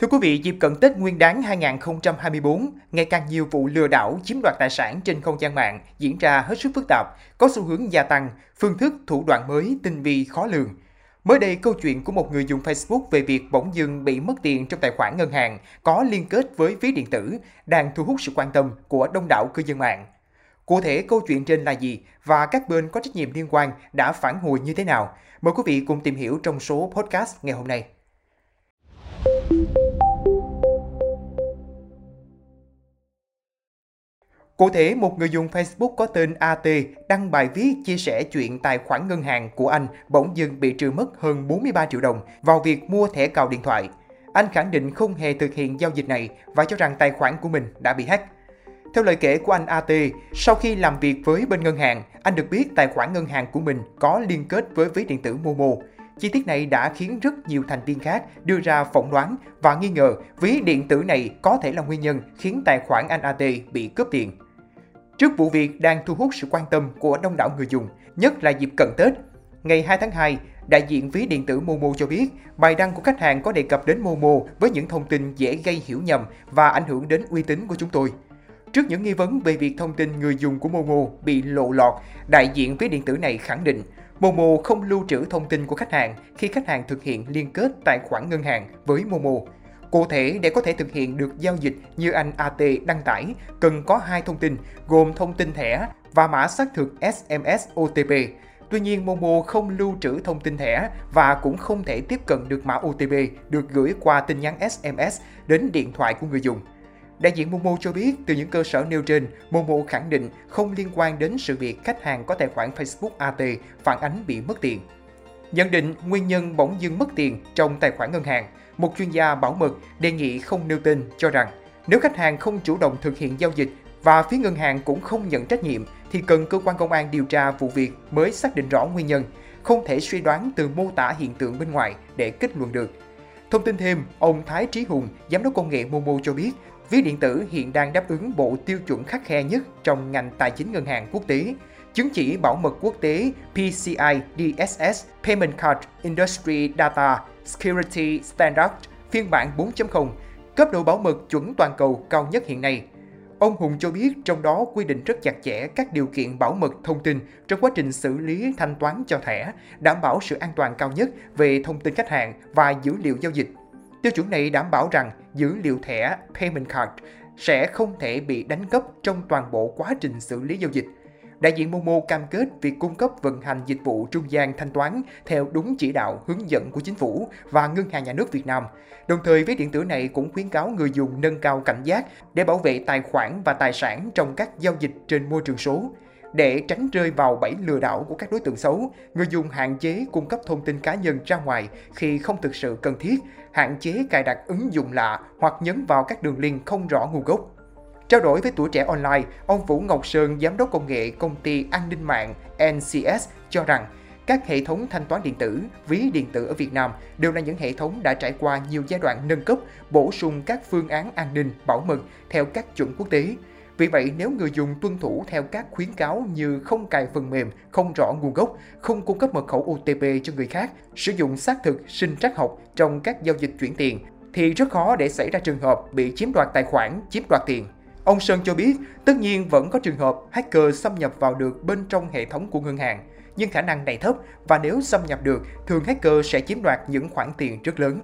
Thưa quý vị, dịp cận Tết Nguyên đán 2024, ngày càng nhiều vụ lừa đảo chiếm đoạt tài sản trên không gian mạng diễn ra hết sức phức tạp, có xu hướng gia tăng, phương thức thủ đoạn mới tinh vi khó lường. Mới đây, câu chuyện của một người dùng Facebook về việc bỗng dưng bị mất tiền trong tài khoản ngân hàng có liên kết với ví điện tử đang thu hút sự quan tâm của đông đảo cư dân mạng. Cụ thể câu chuyện trên là gì và các bên có trách nhiệm liên quan đã phản hồi như thế nào? Mời quý vị cùng tìm hiểu trong số podcast ngày hôm nay. Cụ thể, một người dùng Facebook có tên AT đăng bài viết chia sẻ chuyện tài khoản ngân hàng của anh bỗng dưng bị trừ mất hơn 43 triệu đồng vào việc mua thẻ cào điện thoại. Anh khẳng định không hề thực hiện giao dịch này và cho rằng tài khoản của mình đã bị hack. Theo lời kể của anh AT, sau khi làm việc với bên ngân hàng, anh được biết tài khoản ngân hàng của mình có liên kết với ví điện tử Momo. Chi tiết này đã khiến rất nhiều thành viên khác đưa ra phỏng đoán và nghi ngờ ví điện tử này có thể là nguyên nhân khiến tài khoản anh AT bị cướp tiền. Trước vụ việc đang thu hút sự quan tâm của đông đảo người dùng, nhất là dịp cận Tết, ngày 2 tháng 2, đại diện ví điện tử Momo cho biết bài đăng của khách hàng có đề cập đến Momo với những thông tin dễ gây hiểu nhầm và ảnh hưởng đến uy tín của chúng tôi. Trước những nghi vấn về việc thông tin người dùng của Momo bị lộ lọt, đại diện ví điện tử này khẳng định Momo không lưu trữ thông tin của khách hàng khi khách hàng thực hiện liên kết tài khoản ngân hàng với Momo. Cụ thể, để có thể thực hiện được giao dịch như anh AT đăng tải, cần có hai thông tin gồm thông tin thẻ và mã xác thực SMS OTP. Tuy nhiên, Momo không lưu trữ thông tin thẻ và cũng không thể tiếp cận được mã OTP được gửi qua tin nhắn SMS đến điện thoại của người dùng. Đại diện Momo cho biết từ những cơ sở nêu trên, Momo khẳng định không liên quan đến sự việc khách hàng có tài khoản Facebook AT phản ánh bị mất tiền. Nhận định nguyên nhân bỗng dưng mất tiền trong tài khoản ngân hàng, một chuyên gia bảo mật đề nghị không nêu tên cho rằng nếu khách hàng không chủ động thực hiện giao dịch và phía ngân hàng cũng không nhận trách nhiệm thì cần cơ quan công an điều tra vụ việc mới xác định rõ nguyên nhân, không thể suy đoán từ mô tả hiện tượng bên ngoài để kết luận được. Thông tin thêm, ông Thái Trí Hùng, giám đốc công nghệ Momo cho biết, ví điện tử hiện đang đáp ứng bộ tiêu chuẩn khắc khe nhất trong ngành tài chính ngân hàng quốc tế, chứng chỉ bảo mật quốc tế PCI DSS Payment Card Industry Data Security Standard phiên bản 4.0, cấp độ bảo mật chuẩn toàn cầu cao nhất hiện nay. Ông Hùng cho biết trong đó quy định rất chặt chẽ các điều kiện bảo mật thông tin trong quá trình xử lý thanh toán cho thẻ, đảm bảo sự an toàn cao nhất về thông tin khách hàng và dữ liệu giao dịch. Tiêu chuẩn này đảm bảo rằng dữ liệu thẻ Payment Card sẽ không thể bị đánh cắp trong toàn bộ quá trình xử lý giao dịch. Đại diện Momo cam kết việc cung cấp vận hành dịch vụ trung gian thanh toán theo đúng chỉ đạo hướng dẫn của chính phủ và Ngân hàng Nhà nước Việt Nam. Đồng thời, ví điện tử này cũng khuyến cáo người dùng nâng cao cảnh giác để bảo vệ tài khoản và tài sản trong các giao dịch trên môi trường số. Để tránh rơi vào bẫy lừa đảo của các đối tượng xấu, người dùng hạn chế cung cấp thông tin cá nhân ra ngoài khi không thực sự cần thiết, hạn chế cài đặt ứng dụng lạ hoặc nhấn vào các đường link không rõ nguồn gốc. Trao đổi với tuổi trẻ online, ông Vũ Ngọc Sơn, giám đốc công nghệ công ty an ninh mạng NCS cho rằng các hệ thống thanh toán điện tử, ví điện tử ở Việt Nam đều là những hệ thống đã trải qua nhiều giai đoạn nâng cấp, bổ sung các phương án an ninh, bảo mật theo các chuẩn quốc tế. Vì vậy, nếu người dùng tuân thủ theo các khuyến cáo như không cài phần mềm, không rõ nguồn gốc, không cung cấp mật khẩu OTP cho người khác, sử dụng xác thực sinh trắc học trong các giao dịch chuyển tiền, thì rất khó để xảy ra trường hợp bị chiếm đoạt tài khoản, chiếm đoạt tiền. Ông Sơn cho biết, tất nhiên vẫn có trường hợp hacker xâm nhập vào được bên trong hệ thống của ngân hàng, nhưng khả năng này thấp và nếu xâm nhập được, thường hacker sẽ chiếm đoạt những khoản tiền rất lớn.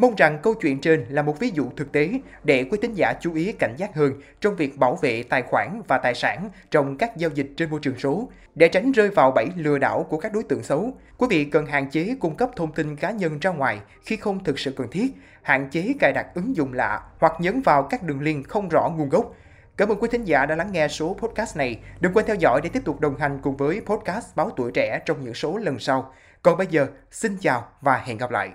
Mong rằng câu chuyện trên là một ví dụ thực tế để quý tín giả chú ý cảnh giác hơn trong việc bảo vệ tài khoản và tài sản trong các giao dịch trên môi trường số. Để tránh rơi vào bẫy lừa đảo của các đối tượng xấu, quý vị cần hạn chế cung cấp thông tin cá nhân ra ngoài khi không thực sự cần thiết, hạn chế cài đặt ứng dụng lạ hoặc nhấn vào các đường link không rõ nguồn gốc. Cảm ơn quý thính giả đã lắng nghe số podcast này. Đừng quên theo dõi để tiếp tục đồng hành cùng với podcast Báo Tuổi Trẻ trong những số lần sau. Còn bây giờ, xin chào và hẹn gặp lại.